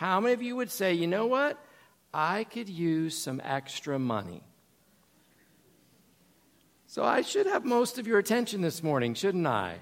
how many of you would say, you know what? I could use some extra money? So I should have most of your attention this morning, shouldn't I?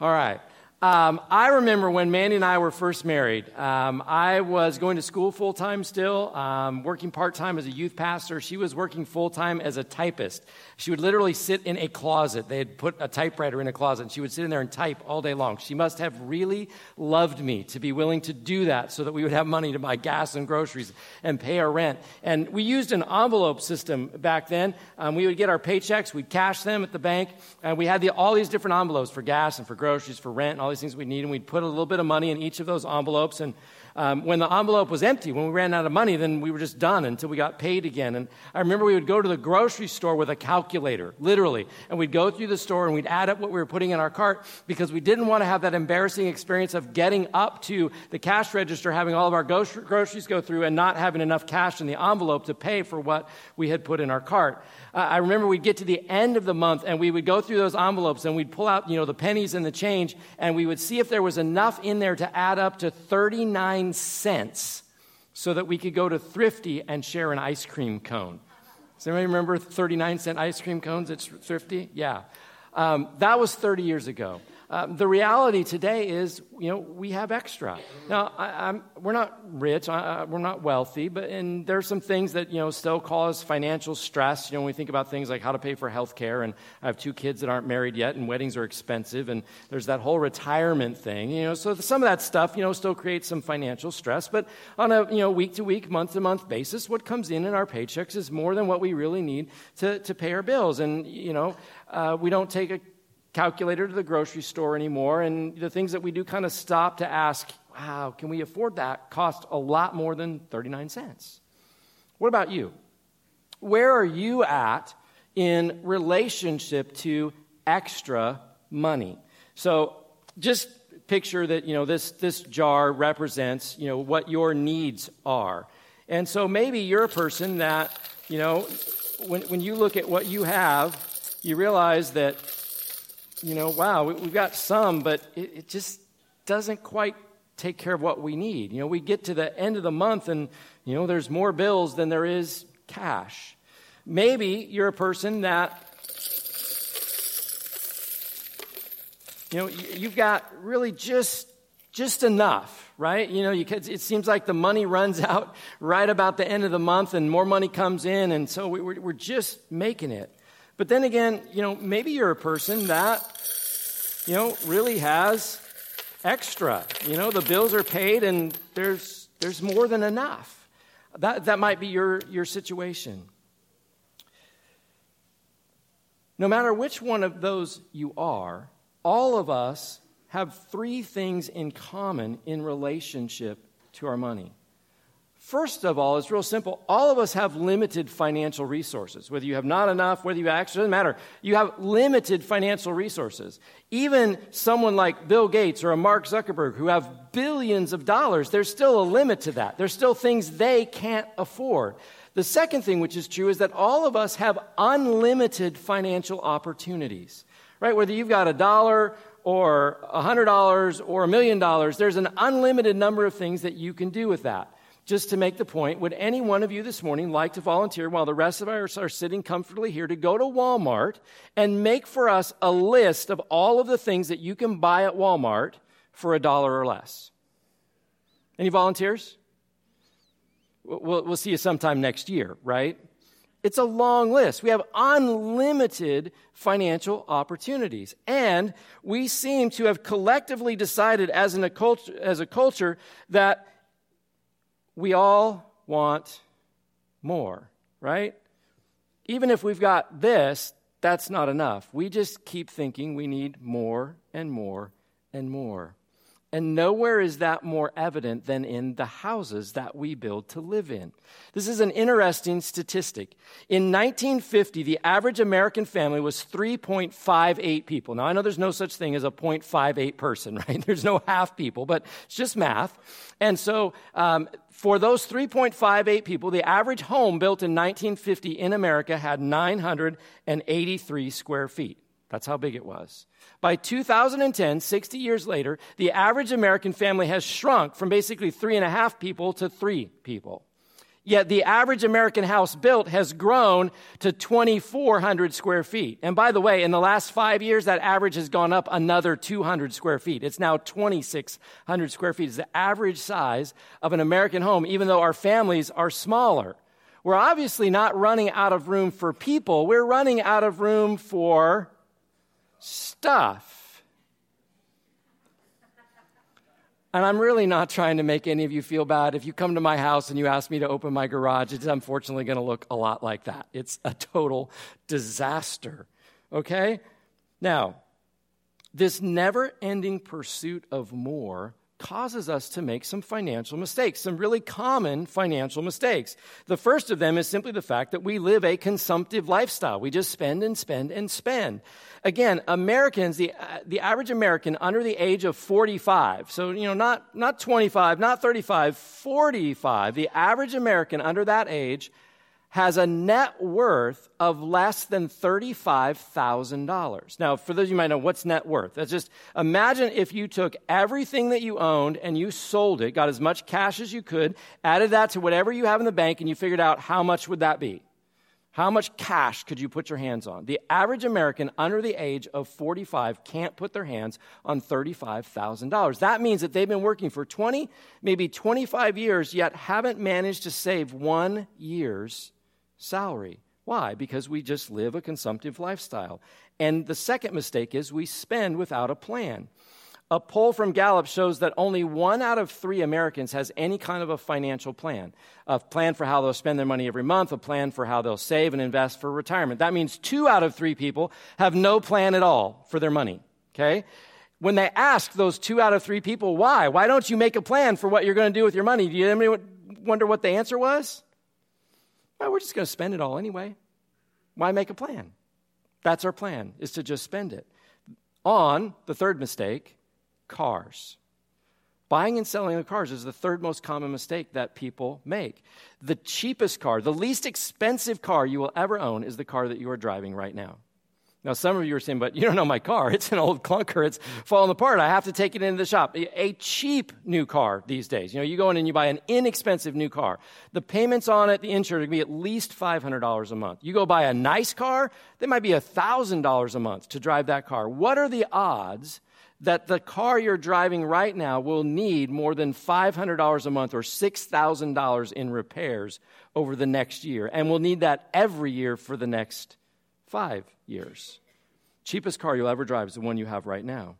All right. Um, I remember when Mandy and I were first married. Um, I was going to school full time still, um, working part time as a youth pastor. She was working full time as a typist. She would literally sit in a closet. They had put a typewriter in a closet, and she would sit in there and type all day long. She must have really loved me to be willing to do that so that we would have money to buy gas and groceries and pay our rent. And we used an envelope system back then. Um, we would get our paychecks, we'd cash them at the bank, and we had the, all these different envelopes for gas and for groceries, for rent, and all these things we need, and we'd put a little bit of money in each of those envelopes. And um, when the envelope was empty, when we ran out of money, then we were just done until we got paid again. And I remember we would go to the grocery store with a calculator, literally, and we'd go through the store and we'd add up what we were putting in our cart because we didn't want to have that embarrassing experience of getting up to the cash register, having all of our groceries go through, and not having enough cash in the envelope to pay for what we had put in our cart. I remember we'd get to the end of the month and we would go through those envelopes and we'd pull out, you know, the pennies and the change and we would see if there was enough in there to add up to 39 cents so that we could go to Thrifty and share an ice cream cone. Does anybody remember 39 cent ice cream cones at Thrifty? Yeah. Um, that was 30 years ago. Um, the reality today is, you know, we have extra. Now, I, we're not rich, I, we're not wealthy, but and there are some things that you know still cause financial stress. You know, when we think about things like how to pay for health care, and I have two kids that aren't married yet, and weddings are expensive, and there's that whole retirement thing. You know, so some of that stuff, you know, still creates some financial stress. But on a you know week to week, month to month basis, what comes in in our paychecks is more than what we really need to to pay our bills, and you know, uh, we don't take a calculator to the grocery store anymore. And the things that we do kind of stop to ask, wow, can we afford that? Cost a lot more than 39 cents. What about you? Where are you at in relationship to extra money? So just picture that, you know, this, this jar represents, you know, what your needs are. And so maybe you're a person that, you know, when, when you look at what you have, you realize that you know, wow, we've got some, but it, it just doesn't quite take care of what we need. You know, we get to the end of the month and, you know, there's more bills than there is cash. Maybe you're a person that, you know, you've got really just just enough, right? You know, you, it seems like the money runs out right about the end of the month and more money comes in, and so we, we're just making it. But then again, you know, maybe you're a person that, you know, really has extra. You know, the bills are paid and there's, there's more than enough. That, that might be your, your situation. No matter which one of those you are, all of us have three things in common in relationship to our money. First of all, it's real simple. All of us have limited financial resources. Whether you have not enough, whether you actually, doesn't matter. You have limited financial resources. Even someone like Bill Gates or a Mark Zuckerberg who have billions of dollars, there's still a limit to that. There's still things they can't afford. The second thing which is true is that all of us have unlimited financial opportunities, right? Whether you've got a dollar or a hundred dollars or a million dollars, there's an unlimited number of things that you can do with that just to make the point, would any one of you this morning like to volunteer while the rest of us are sitting comfortably here to go to Walmart and make for us a list of all of the things that you can buy at Walmart for a dollar or less? Any volunteers? We'll, we'll see you sometime next year, right? It's a long list. We have unlimited financial opportunities. And we seem to have collectively decided as, a culture, as a culture that we all want more, right? Even if we've got this, that's not enough. We just keep thinking we need more and more and more. And nowhere is that more evident than in the houses that we build to live in. This is an interesting statistic. In 1950, the average American family was 3.58 people. Now, I know there's no such thing as a 0.58 person, right? There's no half people, but it's just math. And so, um, for those 3.58 people, the average home built in 1950 in America had 983 square feet. That's how big it was. By 2010, 60 years later, the average American family has shrunk from basically three and a half people to three people. Yet the average American house built has grown to 2,400 square feet. And by the way, in the last five years, that average has gone up another 200 square feet. It's now 2,600 square feet. It's the average size of an American home, even though our families are smaller. We're obviously not running out of room for people. We're running out of room for stuff. And I'm really not trying to make any of you feel bad. If you come to my house and you ask me to open my garage, it's unfortunately going to look a lot like that. It's a total disaster. Okay? Now, this never ending pursuit of more causes us to make some financial mistakes, some really common financial mistakes. The first of them is simply the fact that we live a consumptive lifestyle. We just spend and spend and spend. Again, Americans, the, uh, the average American under the age of 45, so, you know, not, not 25, not 35, 45, the average American under that age has a net worth of less than $35,000. Now, for those of you might know, what's net worth? That's just imagine if you took everything that you owned and you sold it, got as much cash as you could, added that to whatever you have in the bank, and you figured out how much would that be? How much cash could you put your hands on? The average American under the age of 45 can't put their hands on $35,000. That means that they've been working for 20, maybe 25 years, yet haven't managed to save one year's salary. Why? Because we just live a consumptive lifestyle. And the second mistake is we spend without a plan. A poll from Gallup shows that only one out of three Americans has any kind of a financial plan a plan for how they'll spend their money every month, a plan for how they'll save and invest for retirement. That means two out of three people have no plan at all for their money. Okay? When they ask those two out of three people, why? Why don't you make a plan for what you're going to do with your money? Do you ever wonder what the answer was? Well, we're just going to spend it all anyway. Why make a plan? That's our plan, is to just spend it. On the third mistake, cars. Buying and selling of cars is the third most common mistake that people make. The cheapest car, the least expensive car you will ever own is the car that you are driving right now. Now, some of you are saying, but you don't know my car. It's an old clunker. It's falling apart. I have to take it into the shop. A cheap new car these days. You know, you go in and you buy an inexpensive new car. The payments on it, the insurance, can be at least $500 a month. You go buy a nice car, they might be $1,000 a month to drive that car. What are the odds that the car you're driving right now will need more than $500 a month or $6,000 in repairs over the next year and will need that every year for the next five years. Cheapest car you'll ever drive is the one you have right now.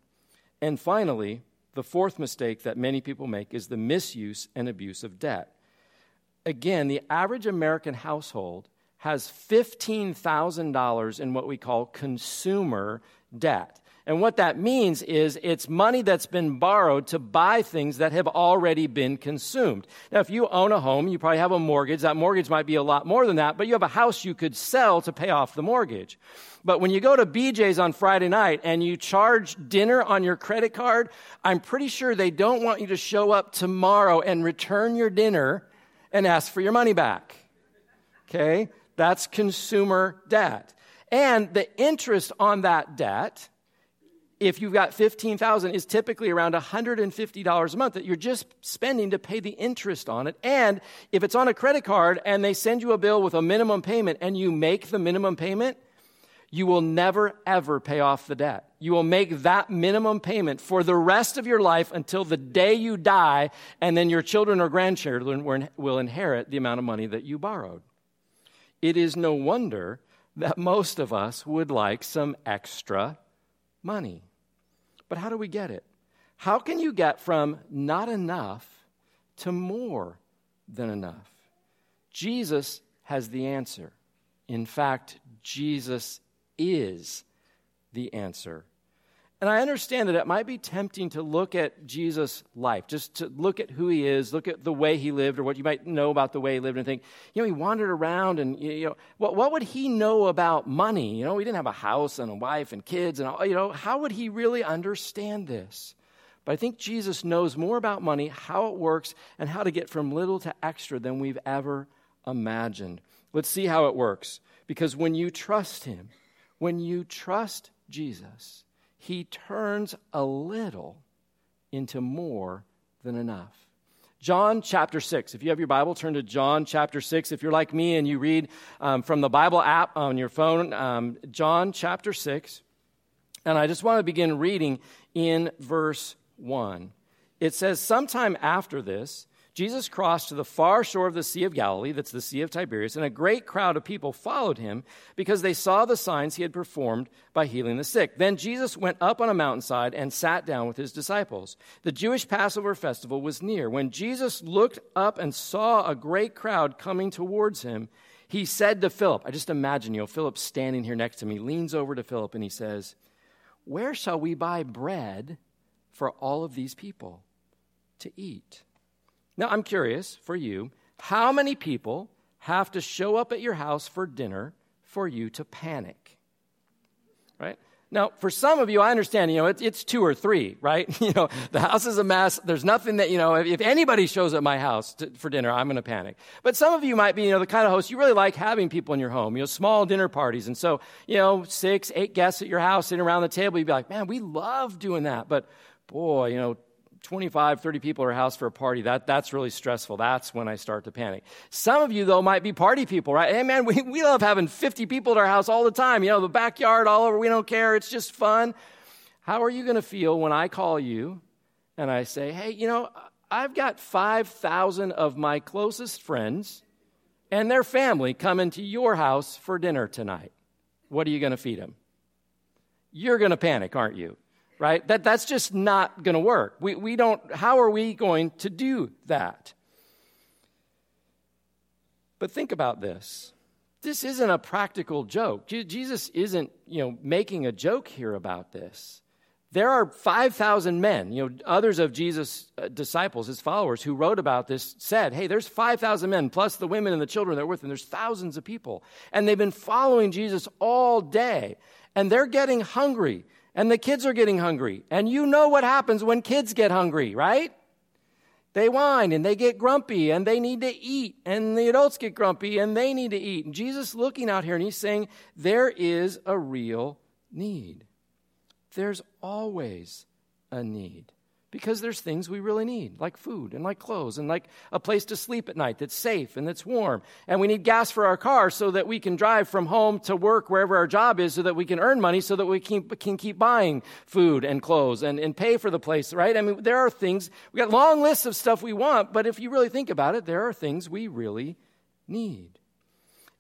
And finally, the fourth mistake that many people make is the misuse and abuse of debt. Again, the average American household has $15,000 in what we call consumer debt. And what that means is it's money that's been borrowed to buy things that have already been consumed. Now, if you own a home, you probably have a mortgage. That mortgage might be a lot more than that, but you have a house you could sell to pay off the mortgage. But when you go to BJ's on Friday night and you charge dinner on your credit card, I'm pretty sure they don't want you to show up tomorrow and return your dinner and ask for your money back. Okay? That's consumer debt. And the interest on that debt if you've got 15,000 is typically around $150 a month that you're just spending to pay the interest on it. And if it's on a credit card and they send you a bill with a minimum payment and you make the minimum payment, you will never ever pay off the debt. You will make that minimum payment for the rest of your life until the day you die, and then your children or grandchildren will inherit the amount of money that you borrowed. It is no wonder that most of us would like some extra money. But how do we get it? How can you get from not enough to more than enough? Jesus has the answer. In fact, Jesus is the answer and I understand that it might be tempting to look at Jesus' life, just to look at who he is, look at the way he lived, or what you might know about the way he lived, and think, you know, he wandered around, and, you know, what, what would he know about money? You know, he didn't have a house and a wife and kids, and, all, you know, how would he really understand this? But I think Jesus knows more about money, how it works, and how to get from little to extra than we've ever imagined. Let's see how it works. Because when you trust him, when you trust Jesus, he turns a little into more than enough. John chapter 6. If you have your Bible, turn to John chapter 6. If you're like me and you read um, from the Bible app on your phone, um, John chapter 6. And I just want to begin reading in verse 1. It says, Sometime after this, Jesus crossed to the far shore of the Sea of Galilee, that's the Sea of Tiberias, and a great crowd of people followed him because they saw the signs he had performed by healing the sick. Then Jesus went up on a mountainside and sat down with his disciples. The Jewish Passover festival was near. When Jesus looked up and saw a great crowd coming towards him, he said to Philip, I just imagine, you know, Philip standing here next to me, leans over to Philip and he says, Where shall we buy bread for all of these people to eat? Now, I'm curious for you how many people have to show up at your house for dinner for you to panic? Right? Now, for some of you, I understand, you know, it's, it's two or three, right? You know, the house is a mess. There's nothing that, you know, if, if anybody shows at my house to, for dinner, I'm going to panic. But some of you might be, you know, the kind of host, you really like having people in your home, you know, small dinner parties. And so, you know, six, eight guests at your house sitting around the table, you'd be like, man, we love doing that. But boy, you know, 25, 30 people at our house for a party, that, that's really stressful. That's when I start to panic. Some of you, though, might be party people, right? Hey, man, we, we love having 50 people at our house all the time. You know, the backyard all over. We don't care. It's just fun. How are you going to feel when I call you and I say, hey, you know, I've got 5,000 of my closest friends and their family coming to your house for dinner tonight. What are you going to feed them? You're going to panic, aren't you? Right? That, that's just not going to work. We, we don't, how are we going to do that? But think about this. This isn't a practical joke. Jesus isn't, you know, making a joke here about this. There are 5,000 men, you know, others of Jesus' uh, disciples, his followers, who wrote about this, said, hey, there's 5,000 men, plus the women and the children that are with them. There's thousands of people. And they've been following Jesus all day. And they're getting hungry and the kids are getting hungry. And you know what happens when kids get hungry, right? They whine and they get grumpy and they need to eat. And the adults get grumpy and they need to eat. And Jesus looking out here and he's saying, there is a real need. There's always a need because there's things we really need, like food and like clothes and like a place to sleep at night that's safe and that's warm. And we need gas for our car so that we can drive from home to work wherever our job is so that we can earn money so that we can, can keep buying food and clothes and, and pay for the place, right? I mean, there are things, we got long lists of stuff we want, but if you really think about it, there are things we really need.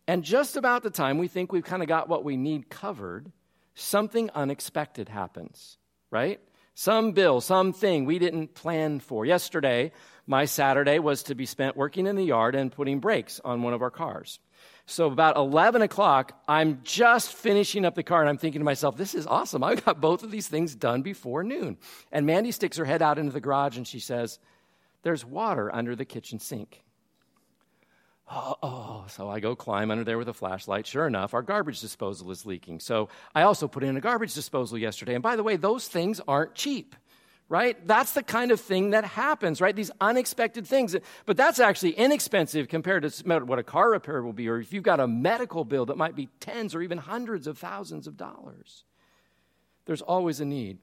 And just about the time we think we've kind of got what we need covered, something unexpected happens, right? Some bill, something we didn't plan for. Yesterday, my Saturday was to be spent working in the yard and putting brakes on one of our cars. So about 11 o'clock, I'm just finishing up the car and I'm thinking to myself, this is awesome. I got both of these things done before noon. And Mandy sticks her head out into the garage and she says, there's water under the kitchen sink. Oh, so I go climb under there with a flashlight. Sure enough, our garbage disposal is leaking. So I also put in a garbage disposal yesterday. And by the way, those things aren't cheap, right? That's the kind of thing that happens, right? These unexpected things. But that's actually inexpensive compared to what a car repair will be, or if you've got a medical bill that might be tens or even hundreds of thousands of dollars. There's always a need.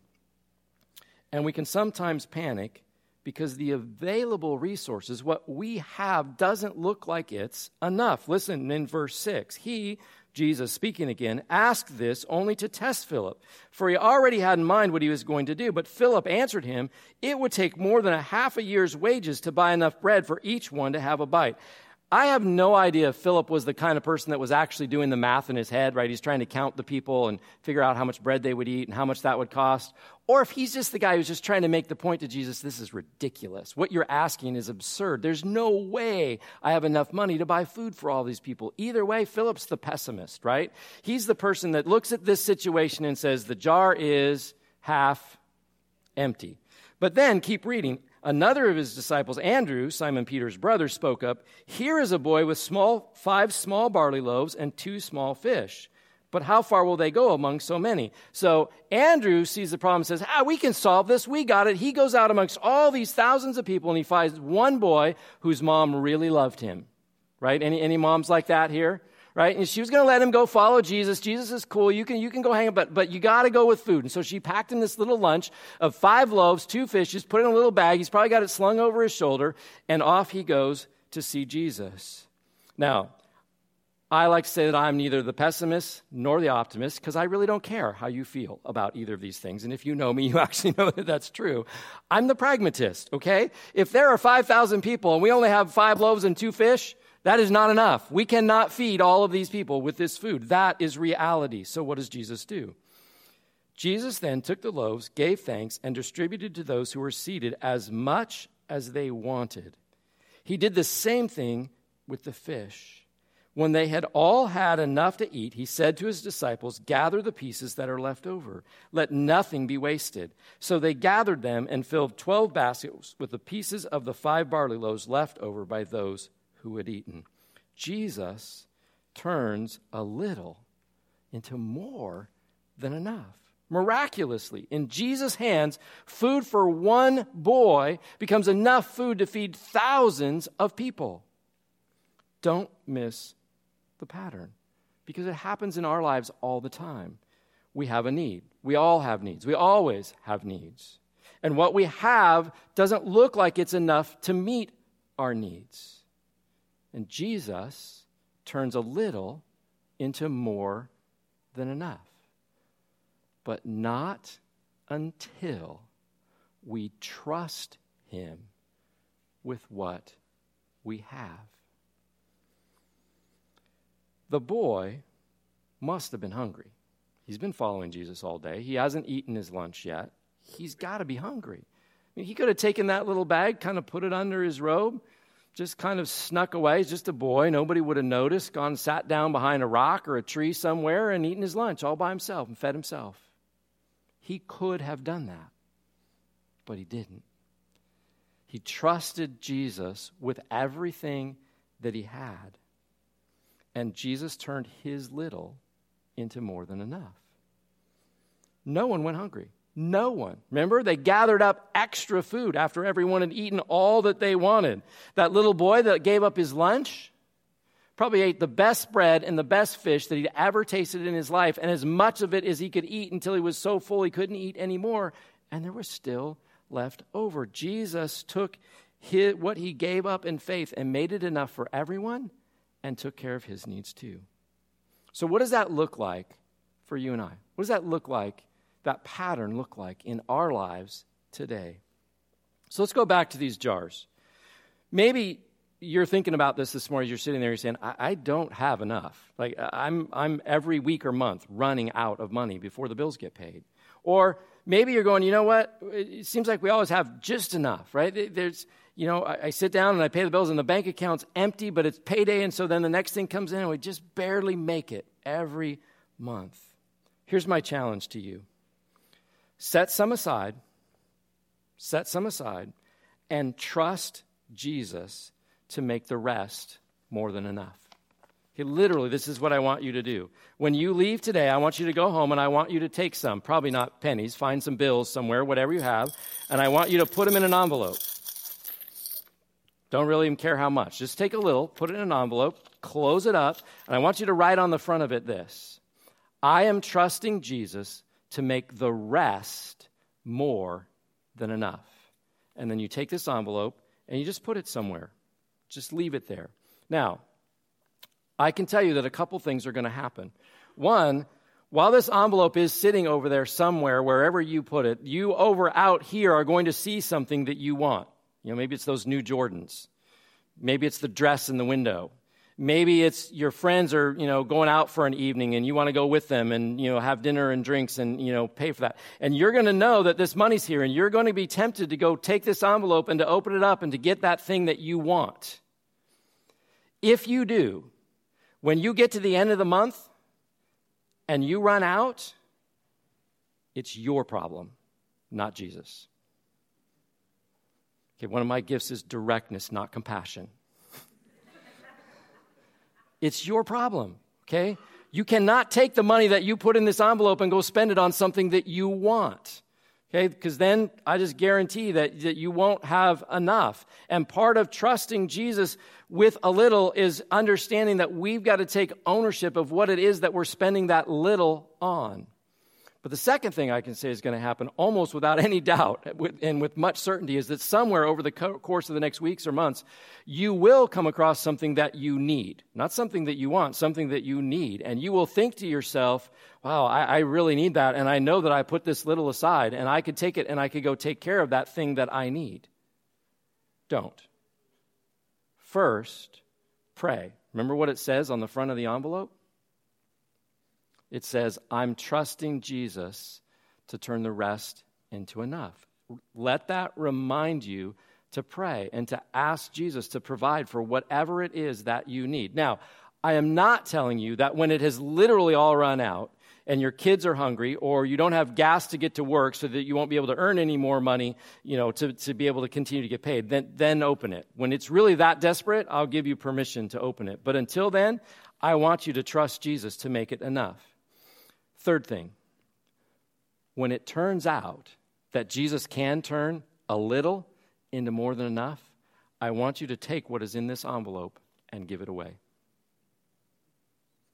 And we can sometimes panic because the available resources, what we have, doesn't look like it's enough. Listen in verse 6. He, Jesus speaking again, asked this only to test Philip, for he already had in mind what he was going to do. But Philip answered him, It would take more than a half a year's wages to buy enough bread for each one to have a bite. I have no idea if Philip was the kind of person that was actually doing the math in his head, right? He's trying to count the people and figure out how much bread they would eat and how much that would cost. Or if he's just the guy who's just trying to make the point to Jesus, this is ridiculous. What you're asking is absurd. There's no way I have enough money to buy food for all these people. Either way, Philip's the pessimist, right? He's the person that looks at this situation and says, the jar is half empty. But then keep reading. Another of his disciples, Andrew, Simon Peter's brother, spoke up Here is a boy with small, five small barley loaves and two small fish. But how far will they go among so many? So Andrew sees the problem and says, Ah, we can solve this. We got it. He goes out amongst all these thousands of people and he finds one boy whose mom really loved him. Right? Any, any moms like that here? Right? And she was going to let him go follow Jesus. Jesus is cool. You can, you can go hang out, but, but you got to go with food. And so she packed him this little lunch of five loaves, two fishes, put it in a little bag. He's probably got it slung over his shoulder, and off he goes to see Jesus. Now, I like to say that I'm neither the pessimist nor the optimist because I really don't care how you feel about either of these things. And if you know me, you actually know that that's true. I'm the pragmatist, okay? If there are 5,000 people and we only have five loaves and two fish, that is not enough. We cannot feed all of these people with this food. That is reality. So, what does Jesus do? Jesus then took the loaves, gave thanks, and distributed to those who were seated as much as they wanted. He did the same thing with the fish. When they had all had enough to eat, he said to his disciples, Gather the pieces that are left over. Let nothing be wasted. So they gathered them and filled twelve baskets with the pieces of the five barley loaves left over by those who had eaten. Jesus turns a little into more than enough. Miraculously, in Jesus' hands, food for one boy becomes enough food to feed thousands of people. Don't miss the pattern because it happens in our lives all the time. We have a need. We all have needs. We always have needs. And what we have doesn't look like it's enough to meet our needs. And Jesus turns a little into more than enough. But not until we trust Him with what we have. The boy must have been hungry. He's been following Jesus all day. He hasn't eaten his lunch yet. He's got to be hungry. I mean, he could have taken that little bag, kind of put it under his robe, just kind of snuck away. Just a boy. Nobody would have noticed. Gone, sat down behind a rock or a tree somewhere and eaten his lunch all by himself and fed himself. He could have done that, but he didn't. He trusted Jesus with everything that he had. And Jesus turned his little into more than enough. No one went hungry. No one. Remember, they gathered up extra food after everyone had eaten all that they wanted. That little boy that gave up his lunch probably ate the best bread and the best fish that he'd ever tasted in his life, and as much of it as he could eat until he was so full he couldn't eat anymore. And there was still left over. Jesus took his, what he gave up in faith and made it enough for everyone and took care of his needs too. So, what does that look like for you and I? What does that look like, that pattern look like in our lives today? So, let's go back to these jars. Maybe you're thinking about this this morning, you're sitting there, you're saying, I, I don't have enough. Like, I'm, I'm every week or month running out of money before the bills get paid. Or maybe you're going, you know what? It seems like we always have just enough, right? There's, you know, I, I, sit down and I pay the bills and the bank account's empty, but it's payday. And so then the next thing comes in and we just barely make it every month. Here's my challenge to you set some aside, set some aside, and trust Jesus to make the rest more than enough. Okay, literally, this is what I want you to do. When you leave today, I want you to go home and I want you to take some, probably not pennies, find some bills somewhere, whatever you have, and I want you to put them in an envelope. Don't really even care how much. Just take a little, put it in an envelope, close it up, and I want you to write on the front of it this I am trusting Jesus to make the rest more than enough. And then you take this envelope and you just put it somewhere. Just leave it there. Now, I can tell you that a couple things are going to happen. One, while this envelope is sitting over there somewhere, wherever you put it, you over out here are going to see something that you want. You know, maybe it's those new Jordans. Maybe it's the dress in the window. Maybe it's your friends are, you know, going out for an evening and you want to go with them and, you know, have dinner and drinks and, you know, pay for that. And you're going to know that this money's here and you're going to be tempted to go take this envelope and to open it up and to get that thing that you want. If you do, when you get to the end of the month and you run out, it's your problem, not Jesus. Okay, one of my gifts is directness, not compassion. It's your problem, okay? You cannot take the money that you put in this envelope and go spend it on something that you want. Okay, because then I just guarantee that, that you won't have enough. And part of trusting Jesus with a little is understanding that we've got to take ownership of what it is that we're spending that little on. But the second thing I can say is going to happen almost without any doubt and with much certainty is that somewhere over the course of the next weeks or months, you will come across something that you need. Not something that you want, something that you need. And you will think to yourself, wow, I, I really need that. And I know that I put this little aside and I could take it and I could go take care of that thing that I need. Don't. First, pray. Remember what it says on the front of the envelope? It says, I'm trusting Jesus to turn the rest into enough. Let that remind you to pray and to ask Jesus to provide for whatever it is that you need. Now, I am not telling you that when it has literally all run out and your kids are hungry or you don't have gas to get to work so that you won't be able to earn any more money, you know, to, to be able to continue to get paid, then, then open it. When it's really that desperate, I'll give you permission to open it. But until then, I want you to trust Jesus to make it enough. Third thing, when it turns out that Jesus can turn a little into more than enough, I want you to take what is in this envelope and give it away.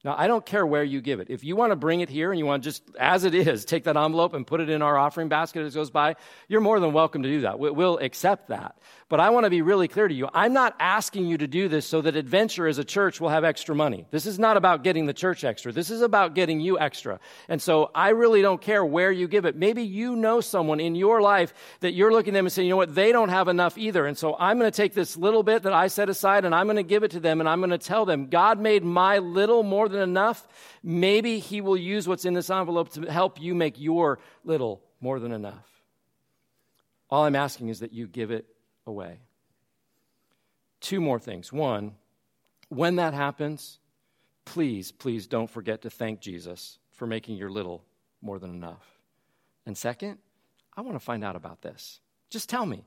Now, I don't care where you give it. If you want to bring it here and you want to just, as it is, take that envelope and put it in our offering basket as it goes by, you're more than welcome to do that. We'll accept that. But I want to be really clear to you. I'm not asking you to do this so that Adventure as a church will have extra money. This is not about getting the church extra. This is about getting you extra. And so I really don't care where you give it. Maybe you know someone in your life that you're looking at them and saying, you know what, they don't have enough either. And so I'm going to take this little bit that I set aside and I'm going to give it to them and I'm going to tell them, God made my little more than enough, maybe He will use what's in this envelope to help you make your little more than enough. All I'm asking is that you give it away. Two more things. One, when that happens, please, please don't forget to thank Jesus for making your little more than enough. And second, I want to find out about this. Just tell me.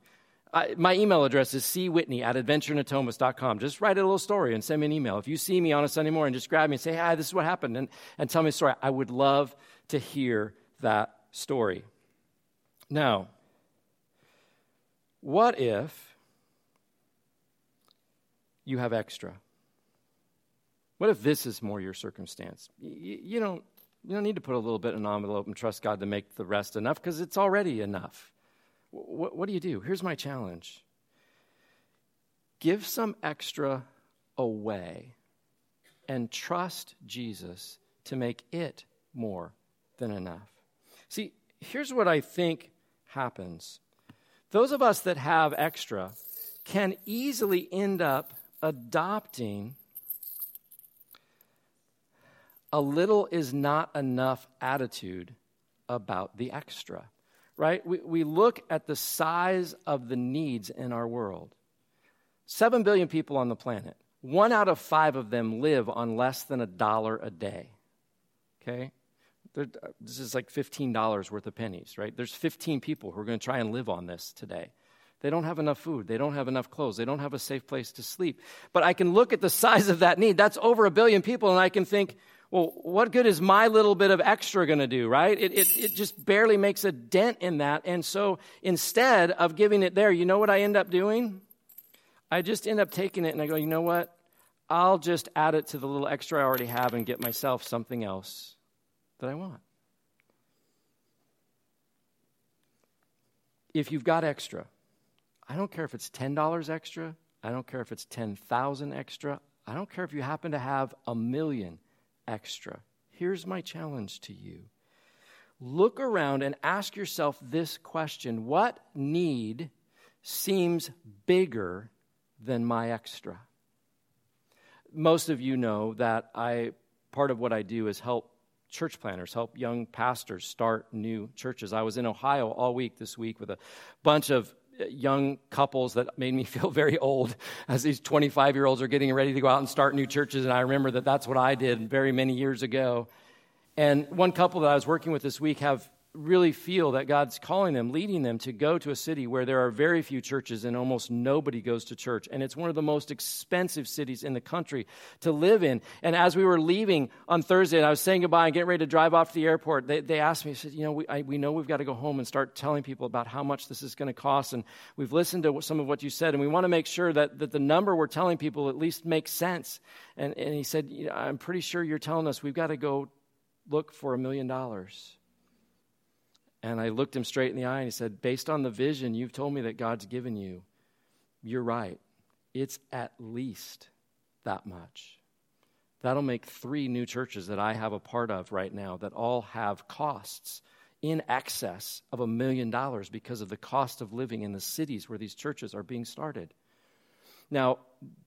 I, my email address is cwhitney at adventurenatomas.com. Just write a little story and send me an email. If you see me on a Sunday morning, just grab me and say, hi, this is what happened, and, and tell me a story. I would love to hear that story. Now, what if you have extra? What if this is more your circumstance? You, don't, you don't need to put a little bit in an envelope and trust God to make the rest enough because it's already enough. What, what do you do? Here's my challenge give some extra away and trust Jesus to make it more than enough. See, here's what I think happens those of us that have extra can easily end up adopting a little is not enough attitude about the extra right? We, we look at the size of the needs in our world. Seven billion people on the planet. One out of five of them live on less than a dollar a day. Okay? They're, this is like $15 worth of pennies, right? There's 15 people who are going to try and live on this today. They don't have enough food. They don't have enough clothes. They don't have a safe place to sleep. But I can look at the size of that need. That's over a billion people, and I can think, well, what good is my little bit of extra going to do, right? It, it, it just barely makes a dent in that. And so instead of giving it there, you know what I end up doing? I just end up taking it and I go, you know what? I'll just add it to the little extra I already have and get myself something else that I want. If you've got extra, I don't care if it's $10 extra, I don't care if it's 10,000 extra, I don't care if you happen to have a million extra. Here's my challenge to you look around and ask yourself this question What need seems bigger than my extra? Most of you know that I part of what I do is help church planters, help young pastors start new churches. I was in Ohio all week this week with a bunch of young couples that made me feel very old as these 25 year olds are getting ready to go out and start new churches. And I remember that that's what I did very many years ago. And one couple that I was working with this week have really feel that God's calling them, leading them to go to a city where there are very few churches and almost nobody goes to church. And it's one of the most expensive cities in the country to live in. And as we were leaving on Thursday and I was saying goodbye and getting ready to drive off to the airport, they, they asked me, said, You know, we, I, we know we've got to go home and start telling people about how much this is going to cost. And we've listened to some of what you said, and we want to make sure that, that the number we're telling people at least makes sense. And, and he said, you know, I'm pretty sure you're telling us we've got to go look for a million dollars. And I looked him straight in the eye and he said, Based on the vision you've told me that God's given you, you're right. It's at least that much. That'll make three new churches that I have a part of right now that all have costs in excess of a million dollars because of the cost of living in the cities where these churches are being started. Now,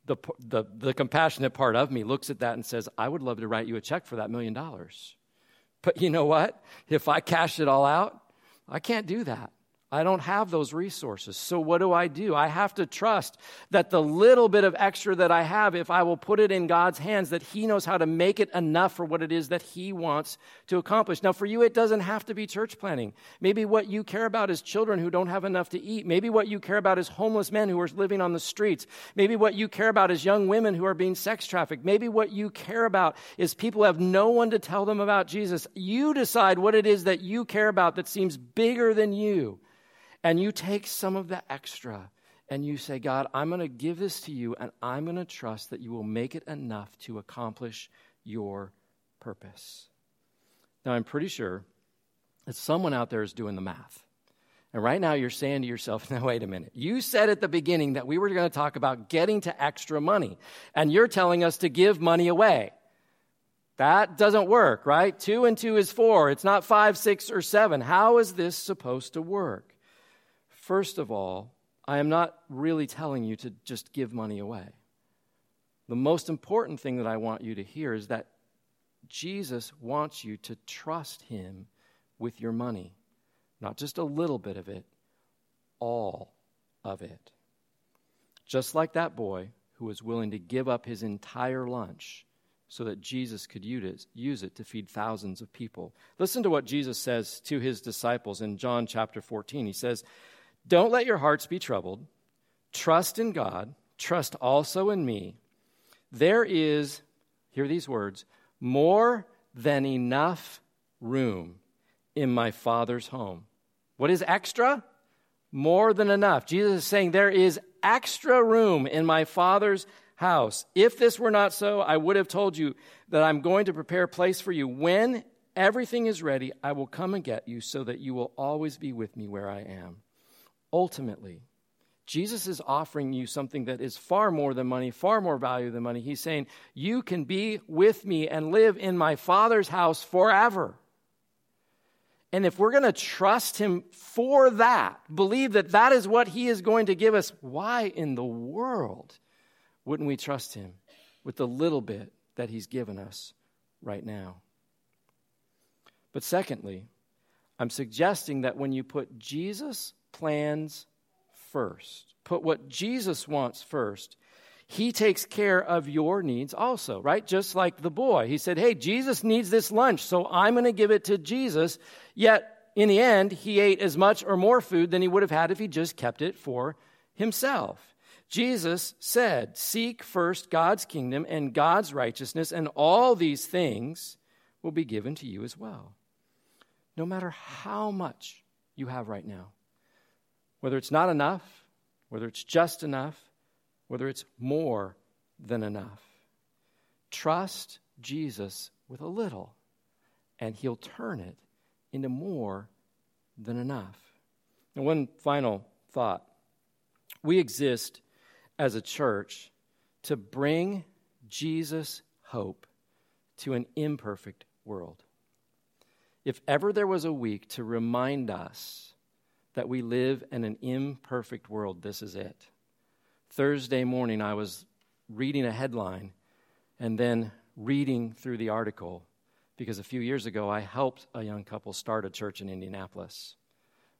the, the, the compassionate part of me looks at that and says, I would love to write you a check for that million dollars. But you know what? If I cash it all out, I can't do that. I don't have those resources. So, what do I do? I have to trust that the little bit of extra that I have, if I will put it in God's hands, that He knows how to make it enough for what it is that He wants to accomplish. Now, for you, it doesn't have to be church planting. Maybe what you care about is children who don't have enough to eat. Maybe what you care about is homeless men who are living on the streets. Maybe what you care about is young women who are being sex trafficked. Maybe what you care about is people have no one to tell them about Jesus. You decide what it is that you care about that seems bigger than you and you take some of the extra and you say, God, I'm going to give this to you, and I'm going to trust that you will make it enough to accomplish your purpose. Now, I'm pretty sure that someone out there is doing the math. And right now, you're saying to yourself, now, wait a minute. You said at the beginning that we were going to talk about getting to extra money, and you're telling us to give money away. That doesn't work, right? Two and two is four. It's not five, six, or seven. How is this supposed to work? First of all, I am not really telling you to just give money away. The most important thing that I want you to hear is that Jesus wants you to trust Him with your money. Not just a little bit of it, all of it. Just like that boy who was willing to give up his entire lunch so that Jesus could use it to feed thousands of people. Listen to what Jesus says to his disciples in John chapter 14. He says, don't let your hearts be troubled. Trust in God. Trust also in me. There is, hear these words, more than enough room in my Father's home. What is extra? More than enough. Jesus is saying there is extra room in my Father's house. If this were not so, I would have told you that I'm going to prepare a place for you. When everything is ready, I will come and get you so that you will always be with me where I am ultimately, Jesus is offering you something that is far more than money, far more value than money. He's saying, You can be with me and live in my Father's house forever. And if we're going to trust Him for that, believe that that is what He is going to give us, why in the world wouldn't we trust Him with the little bit that He's given us right now? But secondly, I'm suggesting that when you put Jesus plans first. Put what Jesus wants first. He takes care of your needs also, right? Just like the boy. He said, Hey, Jesus needs this lunch, so I'm going to give it to Jesus. Yet, in the end, he ate as much or more food than he would have had if he just kept it for himself. Jesus said, Seek first God's kingdom and God's righteousness, and all these things will be given to you as well. No matter how much you have right now, whether it's not enough, whether it's just enough, whether it's more than enough. Trust Jesus with a little, and he'll turn it into more than enough. And one final thought we exist as a church to bring Jesus' hope to an imperfect world. If ever there was a week to remind us that we live in an imperfect world, this is it. Thursday morning, I was reading a headline and then reading through the article because a few years ago I helped a young couple start a church in Indianapolis.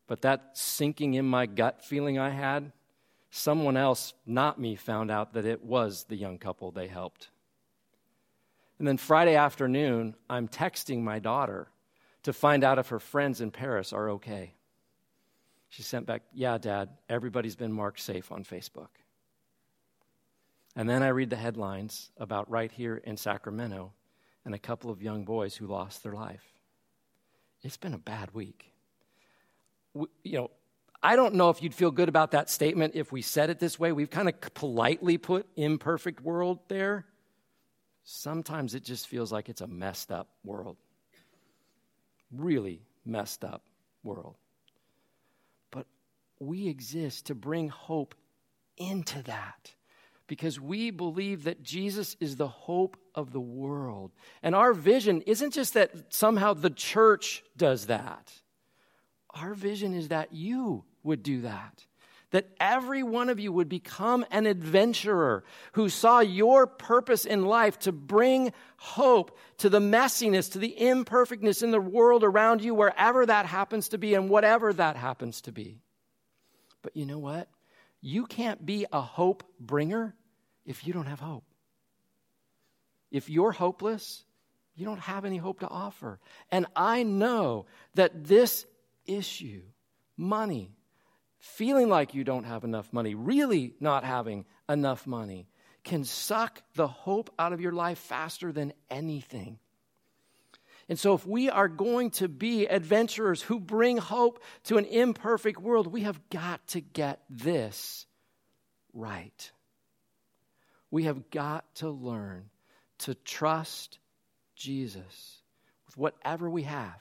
But that sinking in my gut feeling I had, someone else, not me, found out that it was the young couple they helped. And then Friday afternoon, I'm texting my daughter to find out if her friends in Paris are okay. She sent back, Yeah, Dad, everybody's been marked safe on Facebook. And then I read the headlines about right here in Sacramento and a couple of young boys who lost their life. It's been a bad week. We, you know, I don't know if you'd feel good about that statement if we said it this way. We've kind of politely put imperfect world there. Sometimes it just feels like it's a messed up world. Really messed up world. We exist to bring hope into that because we believe that Jesus is the hope of the world. And our vision isn't just that somehow the church does that, our vision is that you would do that. That every one of you would become an adventurer who saw your purpose in life to bring hope to the messiness, to the imperfectness in the world around you, wherever that happens to be and whatever that happens to be. But you know what? You can't be a hope bringer if you don't have hope. If you're hopeless, you don't have any hope to offer. And I know that this issue, money, feeling like you don't have enough money, really not having enough money, can suck the hope out of your life faster than anything. And so, if we are going to be adventurers who bring hope to an imperfect world, we have got to get this right. We have got to learn to trust Jesus with whatever we have,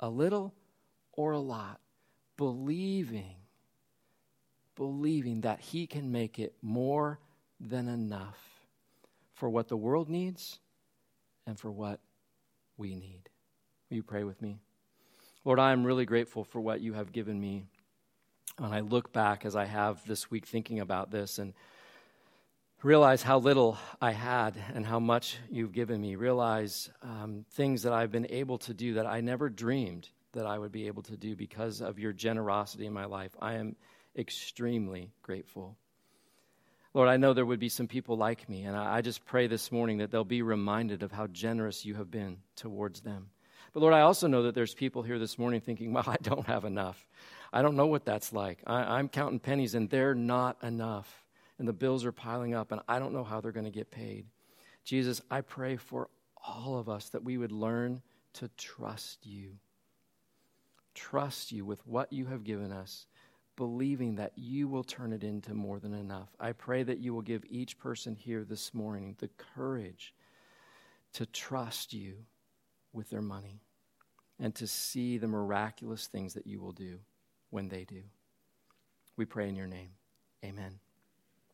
a little or a lot, believing believing that He can make it more than enough for what the world needs and for what we need. Will you pray with me? Lord, I am really grateful for what you have given me. And I look back as I have this week thinking about this and realize how little I had and how much you've given me. Realize um, things that I've been able to do that I never dreamed that I would be able to do because of your generosity in my life. I am extremely grateful. Lord, I know there would be some people like me, and I just pray this morning that they'll be reminded of how generous you have been towards them. But Lord, I also know that there's people here this morning thinking, well, I don't have enough. I don't know what that's like. I, am counting pennies, and they're not enough. And the bills are piling up, and I don't know how they're going to get paid. Jesus, I pray for all of us that we would learn to trust you. Trust you with what you have given us believing that you will turn it into more than enough. I pray that you will give each person here this morning the courage to trust you with their money and to see the miraculous things that you will do when they do. We pray in your name. Amen.